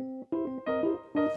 Thank you.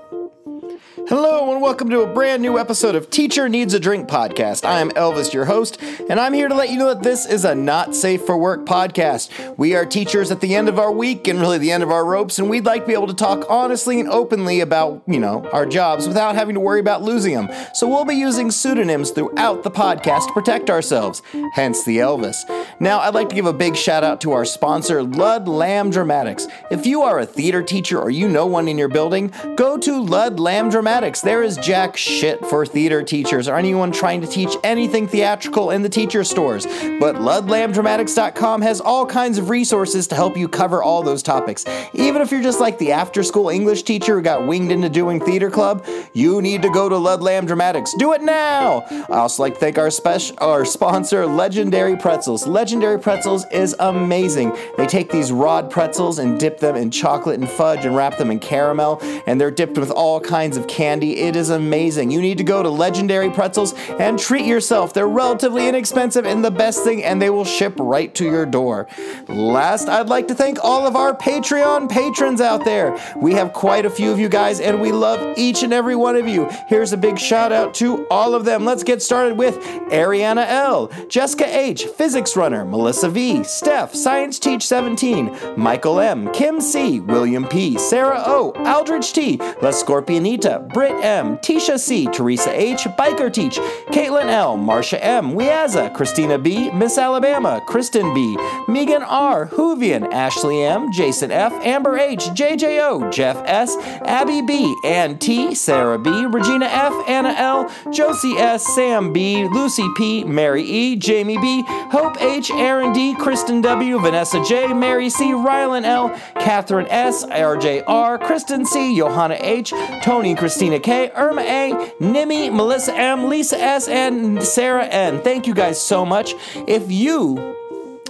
Hello, and welcome to a brand new episode of Teacher Needs a Drink podcast. I am Elvis, your host, and I'm here to let you know that this is a not safe for work podcast. We are teachers at the end of our week and really the end of our ropes, and we'd like to be able to talk honestly and openly about, you know, our jobs without having to worry about losing them. So we'll be using pseudonyms throughout the podcast to protect ourselves, hence the Elvis. Now, I'd like to give a big shout out to our sponsor, Lud Lamb Dramatics. If you are a theater teacher or you know one in your building, go to Lud Lamb Dramatics. There is jack shit for theater teachers or anyone trying to teach anything theatrical in the teacher stores. But LudLambDramatics.com has all kinds of resources to help you cover all those topics. Even if you're just like the after school English teacher who got winged into doing theater club, you need to go to Lud Lamb Dramatics. Do it now! I also like to thank our special our sponsor, Legendary Pretzels. Legendary Pretzels is amazing. They take these rod pretzels and dip them in chocolate and fudge and wrap them in caramel, and they're dipped with all kinds of candy candy. It is amazing. You need to go to Legendary Pretzels and treat yourself. They're relatively inexpensive and the best thing, and they will ship right to your door. Last, I'd like to thank all of our Patreon patrons out there. We have quite a few of you guys, and we love each and every one of you. Here's a big shout out to all of them. Let's get started with Ariana L, Jessica H, Physics Runner, Melissa V, Steph, Science Teach 17, Michael M, Kim C, William P, Sarah O, Aldrich T, La Scorpionita, Britt M, Tisha C, Teresa H, Biker Teach, Caitlin L, Marsha M, Weaza, Christina B, Miss Alabama, Kristen B, Megan R, Hoovian, Ashley M, Jason F, Amber H, JJO, Jeff S, Abby B, Ann T, Sarah B, Regina F, Anna L, Josie S, Sam B, Lucy P, Mary E, Jamie B, Hope H, Aaron D, Kristen W, Vanessa J, Mary C, Rylan L, Catherine S, RJ R, Kristen C, Johanna H, Tony Christina K, Irma A, Nimi, Melissa M, Lisa S, and Sarah N. Thank you guys so much. If you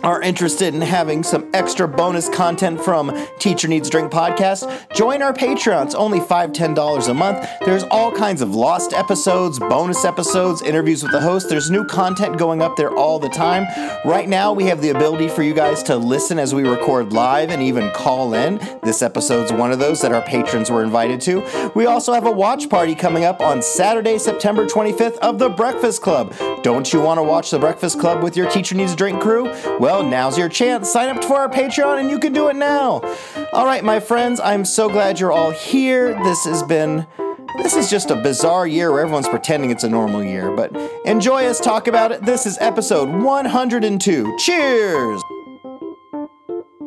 are interested in having some extra bonus content from Teacher Needs Drink podcast, join our Patreon. It's only $5, $10 a month. There's all kinds of lost episodes, bonus episodes, interviews with the host. There's new content going up there all the time. Right now, we have the ability for you guys to listen as we record live and even call in. This episode's one of those that our patrons were invited to. We also have a watch party coming up on Saturday, September 25th of The Breakfast Club. Don't you want to watch The Breakfast Club with your Teacher Needs Drink crew? Well, well, now's your chance. Sign up for our Patreon and you can do it now. All right, my friends, I'm so glad you're all here. This has been. This is just a bizarre year where everyone's pretending it's a normal year, but enjoy us talk about it. This is episode 102. Cheers!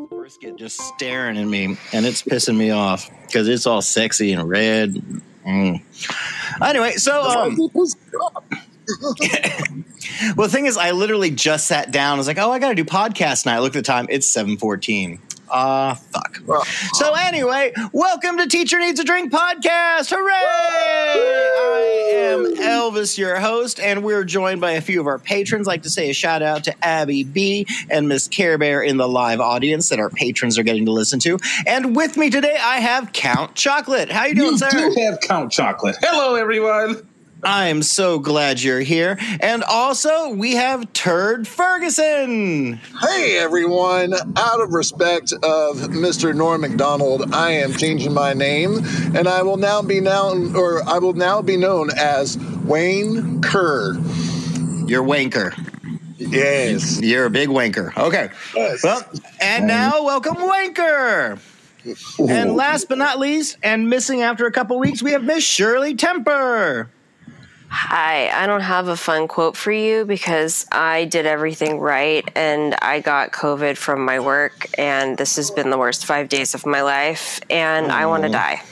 Brisket just staring at me, and it's pissing me off because it's all sexy and red. Mm. Anyway, so um, well, the thing is, I literally just sat down. I was like, "Oh, I got to do podcast night." I look at the time; it's seven fourteen. Ah, uh, fuck. So anyway, welcome to Teacher Needs a Drink podcast. Hooray! I am Elvis, your host, and we're joined by a few of our patrons. I'd like to say a shout out to Abby B and Miss Care Bear in the live audience that our patrons are getting to listen to. And with me today, I have Count Chocolate. How you doing, you sir? You do have Count Chocolate. Hello, everyone. I'm so glad you're here. And also, we have Turd Ferguson. Hey, everyone. Out of respect of Mr. Norm Macdonald, I am changing my name, and I will now be known, or I will now be known as Wayne Kerr. You're Wanker. Yes. You're a big wanker. Okay. Yes. Well, and now welcome Wanker. And last but not least, and missing after a couple weeks, we have Miss Shirley Temper. Hi, I don't have a fun quote for you because I did everything right and I got COVID from my work, and this has been the worst five days of my life, and I want to die.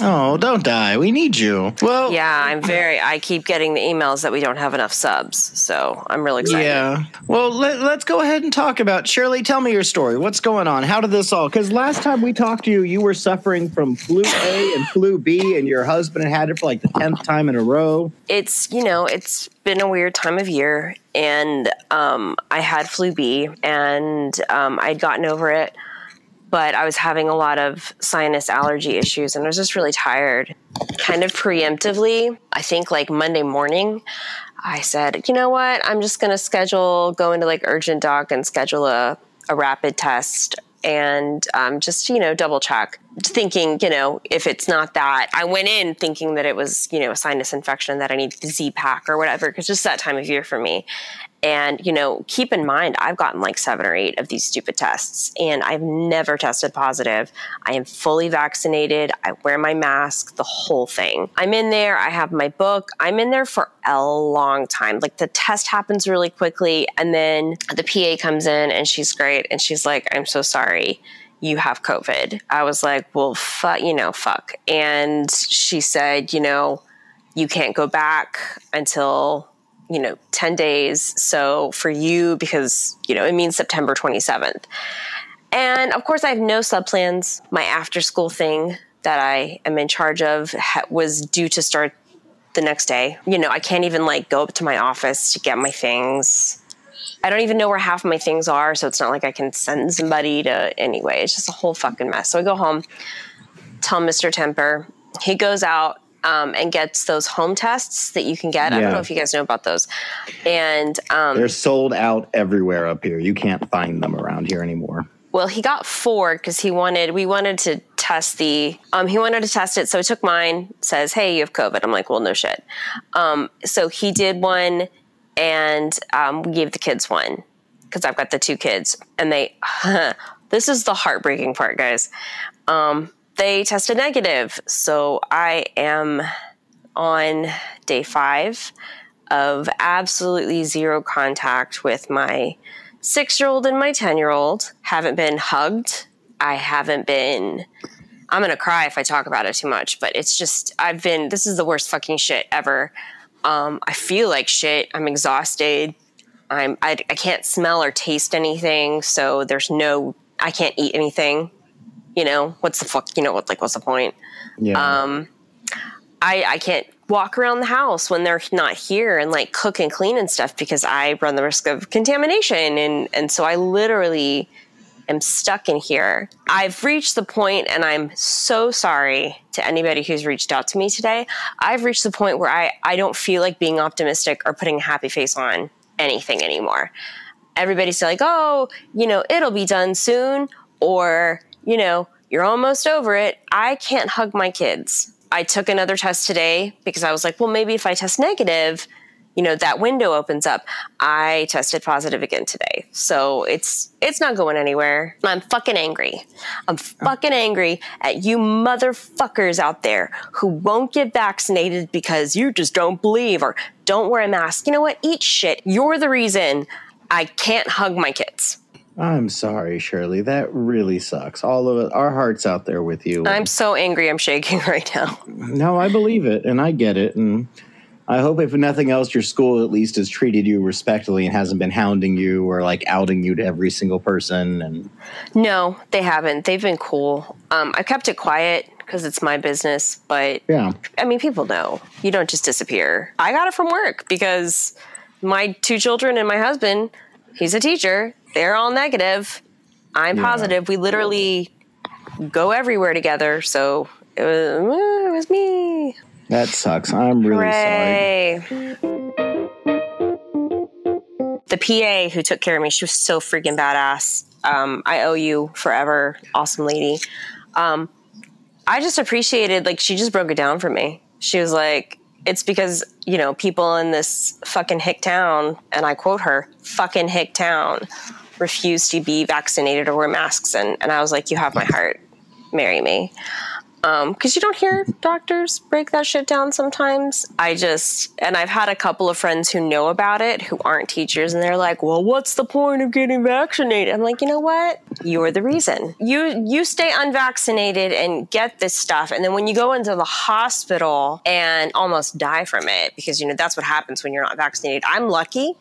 Oh, don't die. We need you. Well, yeah, I'm very. I keep getting the emails that we don't have enough subs, so I'm really excited. Yeah. Well, let, us go ahead and talk about Shirley. Tell me your story. What's going on? How did this all? Because last time we talked to you, you were suffering from flu A and flu B, and your husband had it for like the tenth time in a row. It's you know it's been a weird time of year, and um, I had flu B, and um, I'd gotten over it but I was having a lot of sinus allergy issues and I was just really tired. Kind of preemptively, I think like Monday morning, I said, you know what, I'm just going to schedule, go into like urgent doc and schedule a, a rapid test and um, just you know double check. Thinking you know if it's not that i went in thinking that it was you know a sinus infection that i need the z-pack or whatever because just that time of year for me and, you know, keep in mind, I've gotten like seven or eight of these stupid tests and I've never tested positive. I am fully vaccinated. I wear my mask, the whole thing. I'm in there. I have my book. I'm in there for a long time. Like the test happens really quickly. And then the PA comes in and she's great. And she's like, I'm so sorry you have COVID. I was like, well, fuck, you know, fuck. And she said, you know, you can't go back until you know 10 days. So for you because you know it means september 27th and of course i have no sub plans. My after school thing that i am in charge of ha- was due to start the next day. You know i can't even like go up to my office to get my things. I don't even know where half my things are so it's not like i can send somebody to anyway. It's just a whole fucking mess. So i go home tell mr temper. He goes out um, and gets those home tests that you can get. I don't know if you guys know about those. And um, They're sold out everywhere up here. You can't find them around here anymore. well, he got four because he wanted. We wanted to test the. Um, he wanted to test it, so he took mine. Says, "Hey, you have COVID." I'm like, "Well, no shit." Um, so he did one, and um, we gave the kids one because I've got the two kids, and they. this is the heartbreaking part, guys. Um, they tested negative. So I am on day five of absolutely zero contact with my six year old and my 10 year old. Haven't been hugged. I haven't been. I'm going to cry if I talk about it too much, but it's just, I've been, this is the worst fucking shit ever. Um, I feel like shit. I'm exhausted. I'm, I, I can't smell or taste anything. So there's no, I can't eat anything you know what's the fuck you know what like what's the point? Yeah. um i i can't walk around the house when they're not here and like cook and clean and stuff because i run the risk of contamination. And and so i literally am stuck in here. I've reached the point and i'm so sorry to anybody who's reached out to me today. I've reached the point where i i don't feel like being optimistic or putting a happy face on anything anymore. Everybody's like oh you know it'll be done soon or you know, you're almost over it. I can't hug my kids. I took another test today because I was like, well, maybe if I test negative, you know, that window opens up. I tested positive again today. So it's it's not going anywhere. I'm fucking angry. I'm fucking angry at you motherfuckers out there who won't get vaccinated because you just don't believe or don't wear a mask. You know what? Eat shit. You're the reason I can't hug my kids. I'm sorry, Shirley. That really sucks. All of it, our hearts out there with you. I'm so angry. I'm shaking right now. no, I believe it, and I get it, and I hope, if nothing else, your school at least has treated you respectfully and hasn't been hounding you or like outing you to every single person. And No, they haven't. They've been cool. Um, I kept it quiet because it's my business, but yeah, I mean, people know you don't just disappear. I got it from work because my two children and my husband, he's a teacher. They're all negative. I'm Yeah. positive. We literally go everywhere together. So it was, it was me. that sucks. I'm really sorry. The PA who took care of me, she was so freaking badass. Um, I owe you forever, awesome lady. Um, I just appreciated, like, she just broke it down for me. She was like, it's because, you know, people in this fucking hick town, and I quote her, fucking hick town, refuse to be vaccinated or wear masks. And, and I was like, you have my heart. Marry me Um, because you don't hear doctors break that shit down sometimes. I just, and I've had a couple of friends who know about it who aren't teachers, and they're like, "Well, what's the point of getting vaccinated?" I'm like, you know what? You're the reason. You you stay unvaccinated and get this stuff, and then when you go into the hospital and almost die from it, because you know that's what happens when you're not vaccinated. I'm lucky.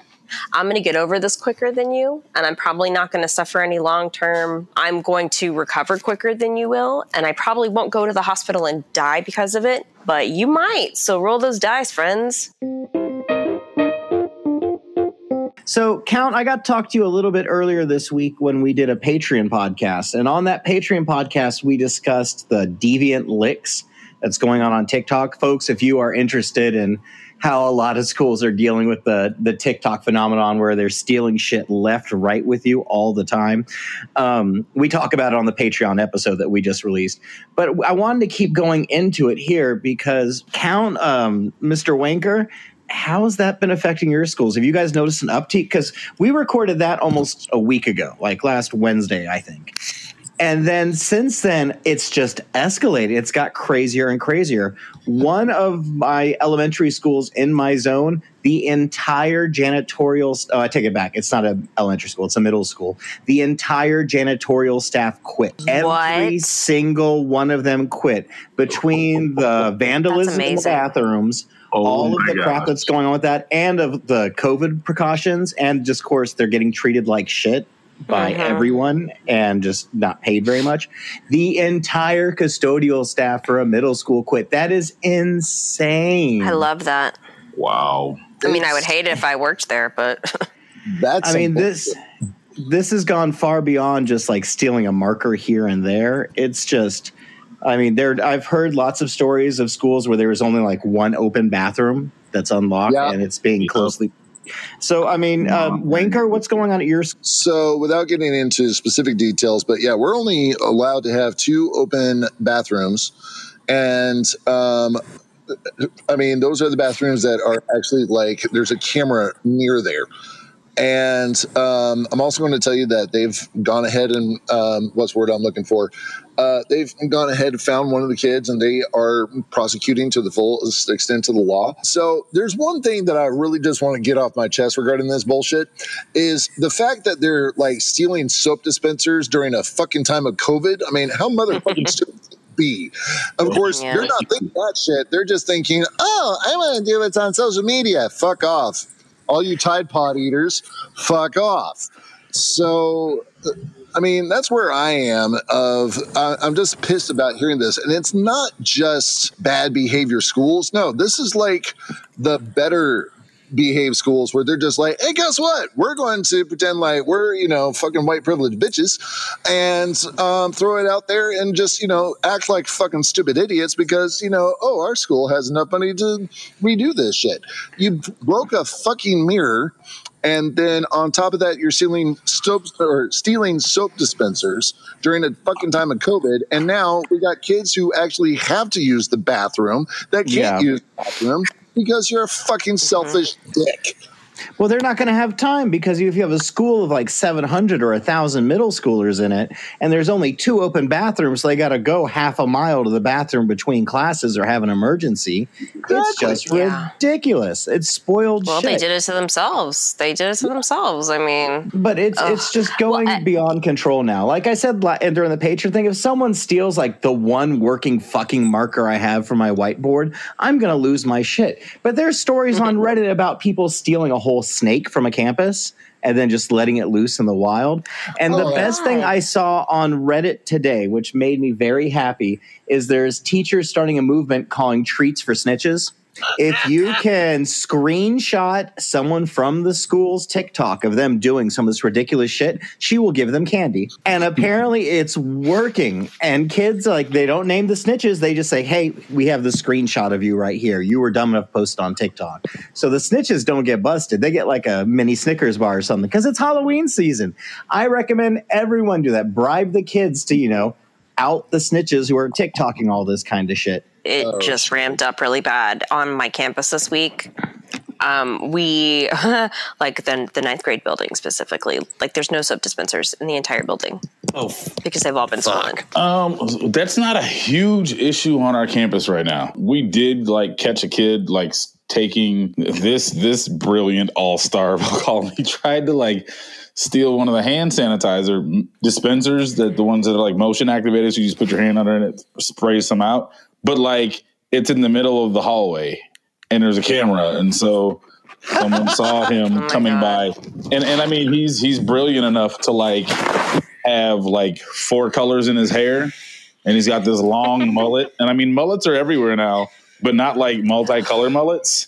I'm going to get over this quicker than you, and I'm probably not going to suffer any long term. I'm going to recover quicker than you will, and I probably won't go to the hospital and die because of it, but you might. So roll those dice, friends. So, Count, I got to talk to you a little bit earlier this week when we did a Patreon podcast. And on that Patreon podcast, we discussed the deviant licks that's going on on TikTok. Folks, if you are interested in how a lot of schools are dealing with the the TikTok phenomenon where they're stealing shit left right with you all the time. Um, we talk about it on the Patreon episode that we just released, but I wanted to keep going into it here because count um, Mr. Wanker. How has that been affecting your schools? Have you guys noticed an uptick? Because we recorded that almost a week ago, like last Wednesday, I think. And then since then, it's just escalated. It's got crazier and crazier. One of my elementary schools in my zone, the entire janitorial, oh, I take it back. It's not an elementary school, it's a middle school. The entire janitorial staff quit. Every single one of them quit between the vandalism in the bathrooms. Oh all of my the crap that's going on with that, and of the COVID precautions, and just, of course, they're getting treated like shit by Mhm. everyone and just not paid very much. The entire custodial staff for a middle school quit. That is insane. I love that. Wow. I mean, I would hate it if I worked there, but That's I mean, this this has gone far beyond just like stealing a marker here and there. It's just, I mean, there. I've heard lots of stories of schools where there was only like one open bathroom that's unlocked Yeah. and it's being closely. So, I mean, um, Wanker, what's going on at your school? So, without getting into specific details, but yeah, we're only allowed to have two open bathrooms. And um, I mean, those are the bathrooms that are actually like there's a camera near there. And um, I'm also going to tell you that they've gone ahead and um, what's the word I'm looking for? Uh, they've gone ahead and found one of the kids and they are prosecuting to the full extent of the law. So there's one thing that I really just want to get off my chest regarding this bullshit is the fact that they're like stealing soap dispensers during a fucking time of COVID. I mean, how motherfucking stupid be? Of course, Yeah. they're not thinking that shit. They're just thinking, oh, I want to do what's on social media. Fuck off. All you Tide Pod eaters, fuck off. So, I mean, that's where I am. Of I'm just pissed about hearing this, and it's not just bad behavior schools. No, this is like the better behave schools where they're just like, hey, guess what? We're going to pretend like we're, you know, fucking white privileged bitches and um, throw it out there and just, you know, act like fucking stupid idiots because, you know, oh, our school has enough money to redo this shit. You broke a fucking mirror. And then on top of that, you're stealing soap or stealing soap dispensers during a fucking time of COVID. And now we got kids who actually have to use the bathroom that can't Yeah. use the bathroom because you're a fucking mm-hmm. selfish dick. Well, they're not going to have time because if you have a school of like 700 or 1,000 middle schoolers in it, and there's only two open bathrooms, so they got to go half a mile to the bathroom between classes or have an emergency. It's just Yeah. ridiculous. It's spoiled well, shit. they did it to themselves. They did it to themselves. I mean, But it's Ugh. it's just going Well, I- beyond control now. Like I said la- during the Patreon thing, if someone steals like the one working fucking marker I have for my whiteboard, I'm gonna lose my shit. But there's stories on Reddit about people stealing a whole snake from a campus and then just letting it loose in the wild. And the Oh, best thing I saw on Reddit today, which made me very happy, is there's teachers starting a movement calling treats for snitches. If you can screenshot someone from the school's TikTok of them doing some of this ridiculous shit, she will give them candy. And apparently it's working. And kids, like, they don't name the snitches. They just say, hey, we have the screenshot of you right here. You were dumb enough to post on TikTok. So the snitches don't get busted. They get like a mini Snickers bar or something because it's Halloween season. I recommend everyone do that. Bribe the kids to, you know, out the snitches who are TikToking all this kind of shit. It Oh, just ramped up really bad on my campus this week. Um, we like the the ninth grade building specifically. Like, there's no soap dispensers in the entire building Oh, because they've all been stolen. um, that's not a huge issue on our campus right now. We did like catch a kid like taking this this brilliant all star. We'll call him. He tried to like steal one of the hand sanitizer dispensers that the ones that are like motion activated. So you just put your hand under it and it sprays some out. But like it's in the middle of the hallway and there's a camera, and so someone saw him oh my coming God. by. And and I mean he's he's brilliant enough to like have like four colors in his hair and he's got this long mullet. And I mean, mullets are everywhere now, but not like multicolor mullets.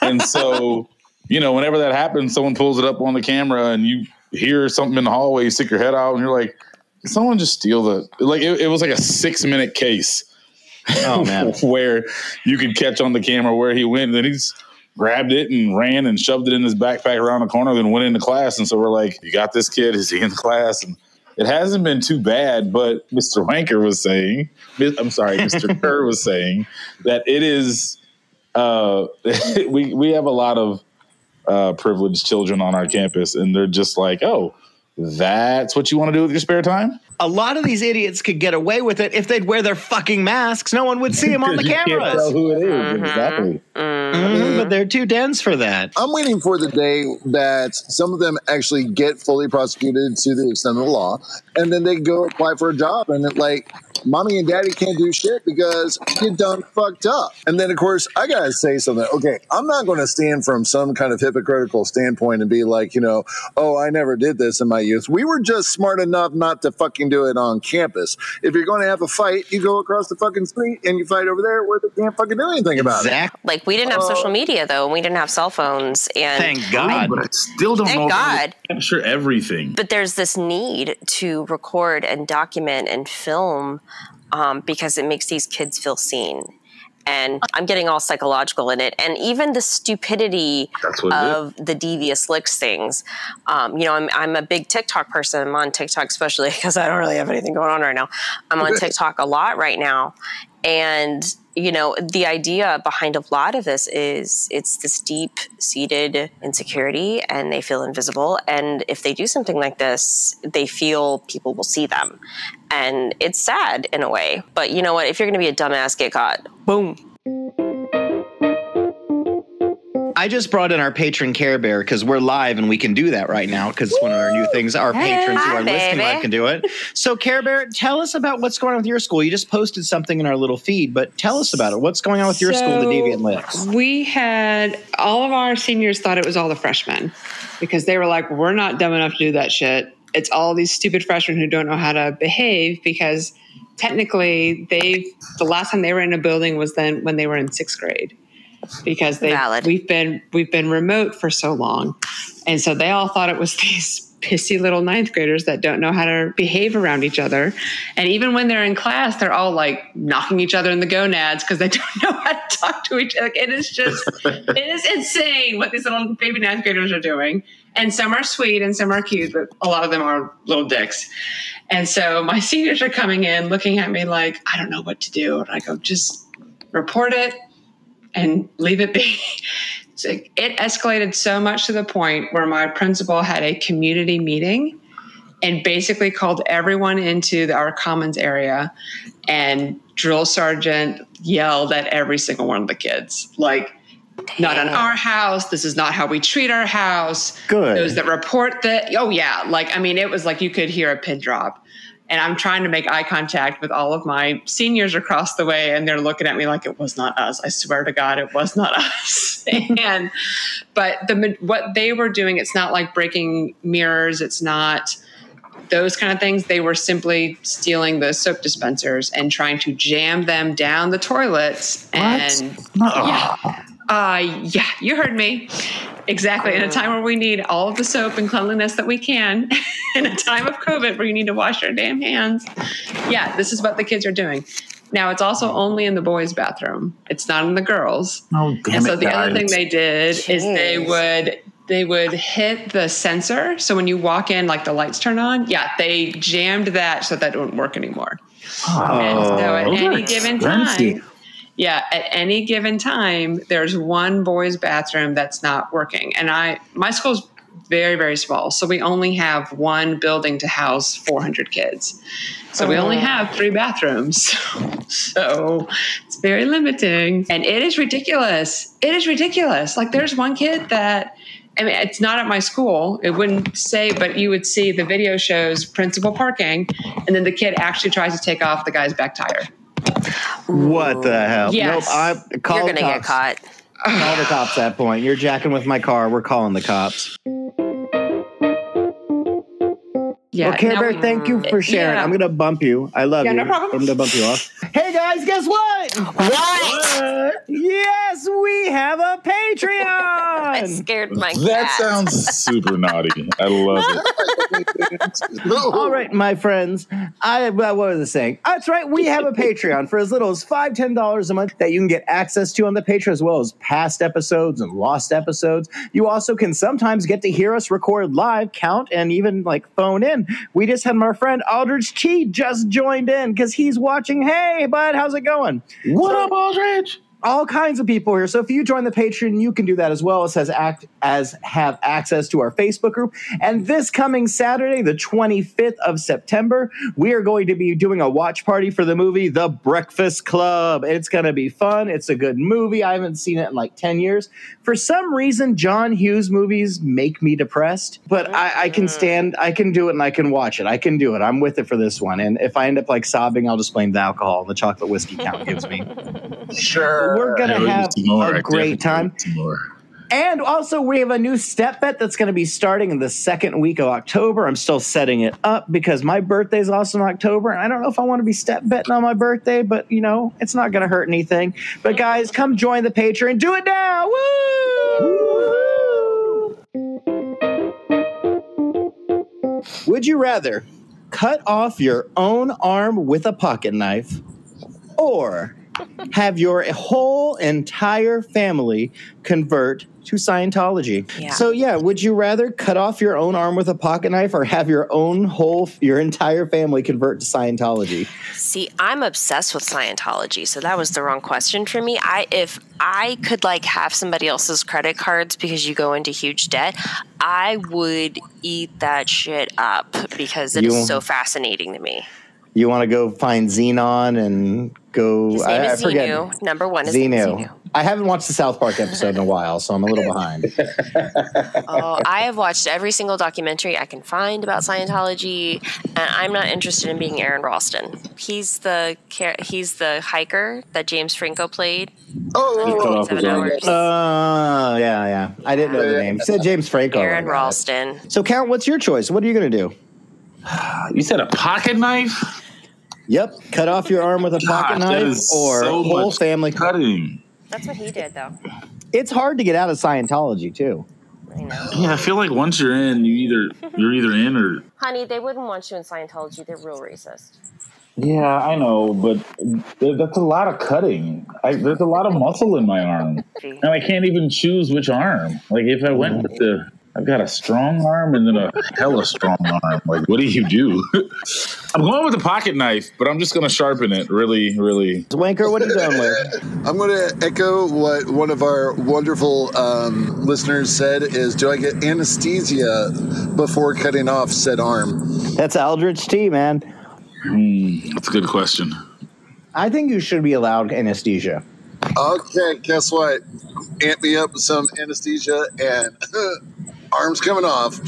And so, you know, whenever that happens, someone pulls it up on the camera and you hear something in the hallway, you stick your head out and you're like, someone just steal the, like, it, it was like a six minute case. Oh man. where you could catch on the camera where he went. And then he's grabbed it and ran and shoved it in his backpack around the corner, then went into class. And so we're like, You got this kid? Is he in class? And it hasn't been too bad, but Mr. Wanker was saying, I'm sorry, Mr. Kerr was saying that it is, uh, we, we have a lot of uh, privileged children on our campus, and they're just like, oh, that's what you want to do with your spare time? A lot of these idiots could get away with it if they'd wear their fucking masks. No one would see them on the You can't cameras. tell who it is. Exactly. Mhm, but they're too dense for that. I'm waiting for the day that some of them actually get fully prosecuted to the extent of the law, and then they go apply for a job, and it, like, mommy and daddy can't do shit because you done fucked up. And then, of course, I gotta say something. Okay, I'm not going to stand from some kind of hypocritical standpoint and be like, you know, oh, I never did this in my youth. We were just smart enough not to fucking do it on campus. If you're going to have a fight, you go across the fucking street and you fight over there where they can't fucking do anything about it. Exactly. Like we didn't have Uh, social media though, and we didn't have cell phones, and Thank God. But I still don't Thank know God. I capture everything. but there's this need to record and document and film um, because it makes these kids feel seen. And I'm getting all psychological in it, and even the stupidity of the devious licks things. Um, you know, I'm, I'm a big TikTok person. I'm on TikTok especially because I don't really have anything going on right now. I'm on TikTok a lot right now, and you know, the idea behind a lot of this is it's this deep seated insecurity and they feel invisible. And if they do something like this, they feel people will see them. And it's sad in a way. But you know what? If you're going to be a dumbass, get caught. Boom. I just brought in our patron Care Bear because we're live and we can do that right now because it's one of our new things. Our patrons who Hi, are listening baby. live can do it. So, Care Bear, tell us about what's going on with your school. You just posted something in our little feed, but tell us about it. What's going on with your school, the Deviant Licks? We had all of our seniors thought it was all the freshmen because they were like, we're not dumb enough to do that shit. It's all these stupid freshmen who don't know how to behave because technically they the last time they were in a building was then when they were in sixth grade because they Valid. we've been we've been remote for so long. And so they all thought it was these pissy little ninth graders that don't know how to behave around each other. And even when they're in class they're all like knocking each other in the gonads because they don't know how to talk to each other. Like, it is just it is insane what these little baby ninth graders are doing and some are sweet and some are cute but a lot of them are little dicks. And so my seniors are coming in looking at me like i don't know what to do. And i go just report it and leave it be. So it escalated so much to the point where my principal had a community meeting and basically called everyone into the, our commons area and drill sergeant yelled at every single one of the kids. Like not on our house. This is not how we treat our house. Good. those that report that oh yeah like i mean it was like you could hear a pin drop. And i'm trying to make eye contact with all of my seniors across the way and they're looking at me like it was not us. I swear to god it was not us. And but the what they were doing it's not like breaking mirrors. It's not those kind of things. They were simply stealing the soap dispensers and trying to jam them down the toilets and yeah uh, yeah, you heard me. Exactly. In a time where we need all of the soap and cleanliness that we can, in a time of COVID where you need to wash your damn hands. Yeah, this is what the kids are doing. Now, it's also only in the boys' bathroom. It's not in the girls. Oh, damn and so the other thing they did is they would they would hit the sensor. So when you walk in, like the lights turn on. Yeah, they jammed that so that it wouldn't work anymore. and so at any given time. Yeah, at any given time, there's one boys' bathroom that's not working. And I, my school's very, very small. So we only have one building to house 400 kids. So we only have three bathrooms. so it's very limiting. And it is ridiculous. It is ridiculous. Like there's one kid that, I mean, it's not at my school. It wouldn't say, but you would see the video shows principal parking, and then the kid actually tries to take off the guy's back tire. What the hell? Yes. Nope. I call You're going to get caught. Call the cops at that point. You're jacking with my car. We're calling the cops. Yeah. well, Care Bear, we- thank you for sharing. Yeah. I'm going to bump you. I love Yeah, you. no problem. I'm going to bump you off. Hey, guys, guess what? What? Yes, we have a Patreon. I scared my cat. That sounds super naughty. I love it. All right, my friends. I what was I saying? That's right. We have a Patreon for as little as five, ten dollars a month that you can get access to on the Patreon, as well as past episodes and lost episodes. You also can sometimes get to hear us record live, count, and even like phone in. We just had my friend Aldrich Chi just joined in because he's watching. Hey, bud, how's it going? What up, Aldrich? All kinds of people here. So if you join the Patreon, you can do that as well It says act as have access to our Facebook group. And this coming Saturday, the 25th of September, we are going to be doing a watch party for the movie The Breakfast Club. It's going to be fun. It's a good movie. I haven't seen it in like 10 years. For some reason, John Hughes movies make me depressed, but I, I can mm-hmm. stand, I can do it and I can watch it. I can do it. I'm with it for this one. And if I end up like sobbing, I'll just blame the alcohol and the chocolate whiskey count gives me. Sure. We're gonna Yeah, have need some more. a great time. need some more. And also, we have a new step bet that's going to be starting in the second week of October. I'm still setting it up because my birthday is also in October. And I don't know if I want to be step betting on my birthday, but you know, it's not going to hurt anything. But guys, come join the Patreon. Do it now. Woo! Would you rather cut off your own arm with a pocket knife or have your whole entire family convert to Scientology. Yeah. So yeah, would you rather cut off your own arm with a pocket knife or have your own whole your entire family convert to Scientology? See, I'm obsessed with Scientology, so that was the wrong question for me. I if I could like have somebody else's credit cards because you go into huge debt, I would eat that shit up because it is You- so fascinating to me. You want to go find Xenon and go His name I, is I forget. Xenu. Number one is name Xenu. Xenu. I haven't watched the South Park episode in a while, so I'm a little behind. Oh, I have watched every single documentary I can find about Scientology, and I'm not interested in being Aron Ralston. He's the he's the hiker that James Franco played. Oh, He cut oh, off Seven arm. hours. Uh, yeah, yeah. I didn't know the name. He said James Franco. Aron I got it. Ralston. So, Count, what's your choice? What are you going to do? You said a pocket knife? Yep, cut off your arm with a pocket Gosh, knife or so whole family. cutting. That's what he did, though. It's hard to get out of Scientology too. I know. Yeah, I feel like once you're in, you either you're either in or Honey, they wouldn't want you in Scientology. They're real racist. Yeah, I know, but th- that's a lot of cutting. I, there's a lot of muscle in my arm, and I can't even choose which arm. Like if I went with the, I've got a strong arm and then a hella strong arm. Like what do you do? I'm going with the pocket knife, but I'm just gonna sharpen it really, really. Wanker, what are you going with? I'm going to echo what one of our wonderful um, listeners said is do I get anesthesia before cutting off said arm? That's Aldrich T, man. Hmm, that's a good question. I think you should be allowed anesthesia. Okay, guess what? Amp me up with some anesthesia and arms coming off.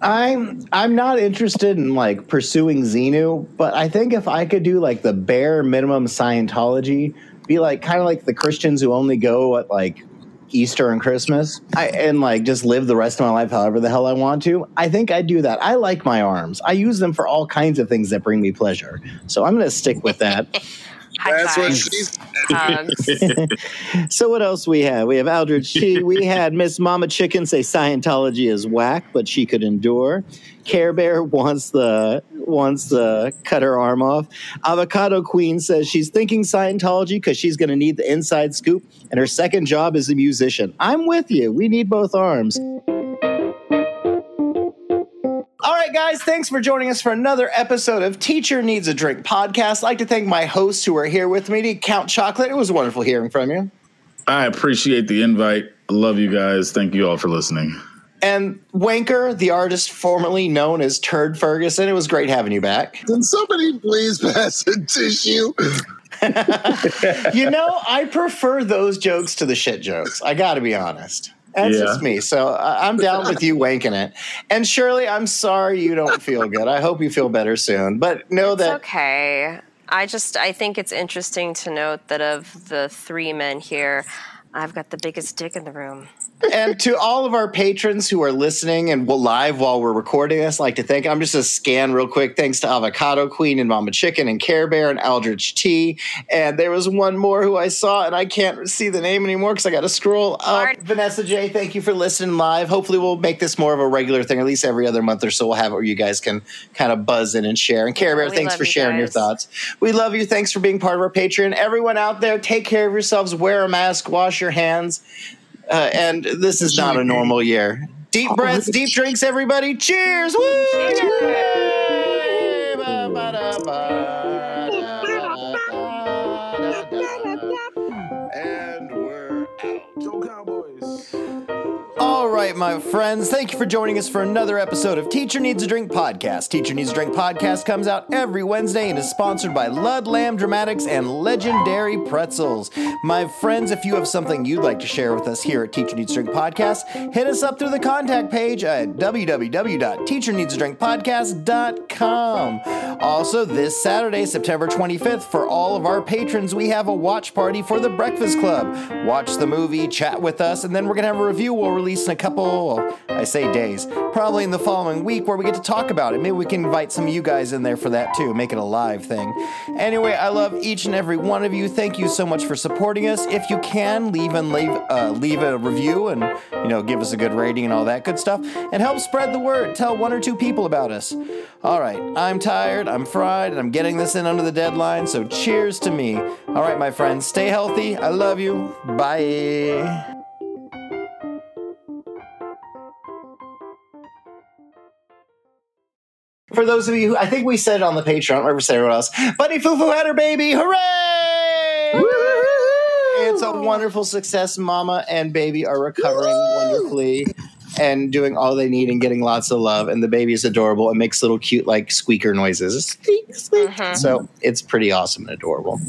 I'm I'm not interested in like pursuing Xenu, but I think if I could do like the bare minimum Scientology, be like kind of like the Christians who only go at like Easter and Christmas, I, and like just live the rest of my life however the hell I want to. I think I'd do that. I like my arms. I use them for all kinds of things that bring me pleasure. So I'm going to stick with that. High That's what fives, she's. So what else we have? We have Aldrich She. We had Miss Mama Chicken say Scientology is whack, but she could endure. Care Bear wants the wants the cut her arm off. Avocado Queen says she's thinking Scientology because she's going to need the inside scoop, and her second job is a musician. I'm with you. We need both arms. All right, guys, thanks for joining us for another episode of Teacher Needs a Drink podcast. I'd like to thank my hosts who are here with me to Count Chocolate. It was wonderful hearing from you. I appreciate the invite. Love you guys. Thank you all for listening. And Wanker, the artist formerly known as Turd Ferguson, it was great having you back. Can somebody please pass a tissue? you know, I prefer those jokes to the shit jokes. I got to be honest. That's Yeah. just me. So I- I'm down with you wanking it. And Shirley, I'm sorry you don't feel good. I hope you feel better soon. But know It's that okay. I just I think it's interesting to note that of the three men here, I've got the biggest dick in the room. and to all of our patrons who are listening and live while we're recording this, I'd like to thank. I'm just a scan real quick. Thanks to Avocado Queen and Mama Chicken and Care Bear and Aldrich T. And there was one more who I saw, and I can't see the name anymore because I got to scroll up. Art. Vanessa J. Thank you for listening live. Hopefully, we'll make this more of a regular thing. At least every other month or so, we'll have it where you guys can kind of buzz in and share. And Care Bear, We thanks for you sharing your thoughts. We love you. Thanks for being part of our Patreon. Everyone out there, take care of yourselves. Wear a mask. Wash your hands. Uh, and this is not a normal year. Deep breaths, deep drinks, everybody. Cheers! Woo! And right, my friends, thank you for joining us for another episode of Teacher Needs a Drink podcast. Teacher Needs a Drink podcast comes out every Wednesday and is sponsored by Lud Lamb Dramatics and Legendary Pretzels. My friends, if you have something you'd like to share with us here at Teacher Needs a Drink podcast, hit us up through the contact page at www.teacherneedsadrinkpodcast.com. Also, this Saturday, September 25th, for all of our patrons, we have a watch party for the Breakfast Club. Watch the movie, chat with us, and then we're going to have a review we'll release in a couple, well, I say days, probably in the following week where we get to talk about it. Maybe we can invite some of you guys in there for that too, make it a live thing. Anyway, I love each and every one of you. Thank you so much for supporting us. If you can, leave and leave uh, leave a review and you know give us a good rating and all that good stuff, and help spread the word. Tell one or two people about us. All right, I'm tired, I'm fried, and I'm getting this in under the deadline. So cheers to me. All right, my friends, stay healthy. I love you. Bye. For those of you who I think we said it on the Patreon, I don't ever say everyone else. Bunny Foo Foo had her baby. Hooray! It's a wonderful success. Mama and baby are recovering wonderfully and doing all they need and getting lots of love. And the baby is adorable and makes little cute like squeaker noises. Squeak, squeak. Mm-hmm. So it's pretty awesome and adorable.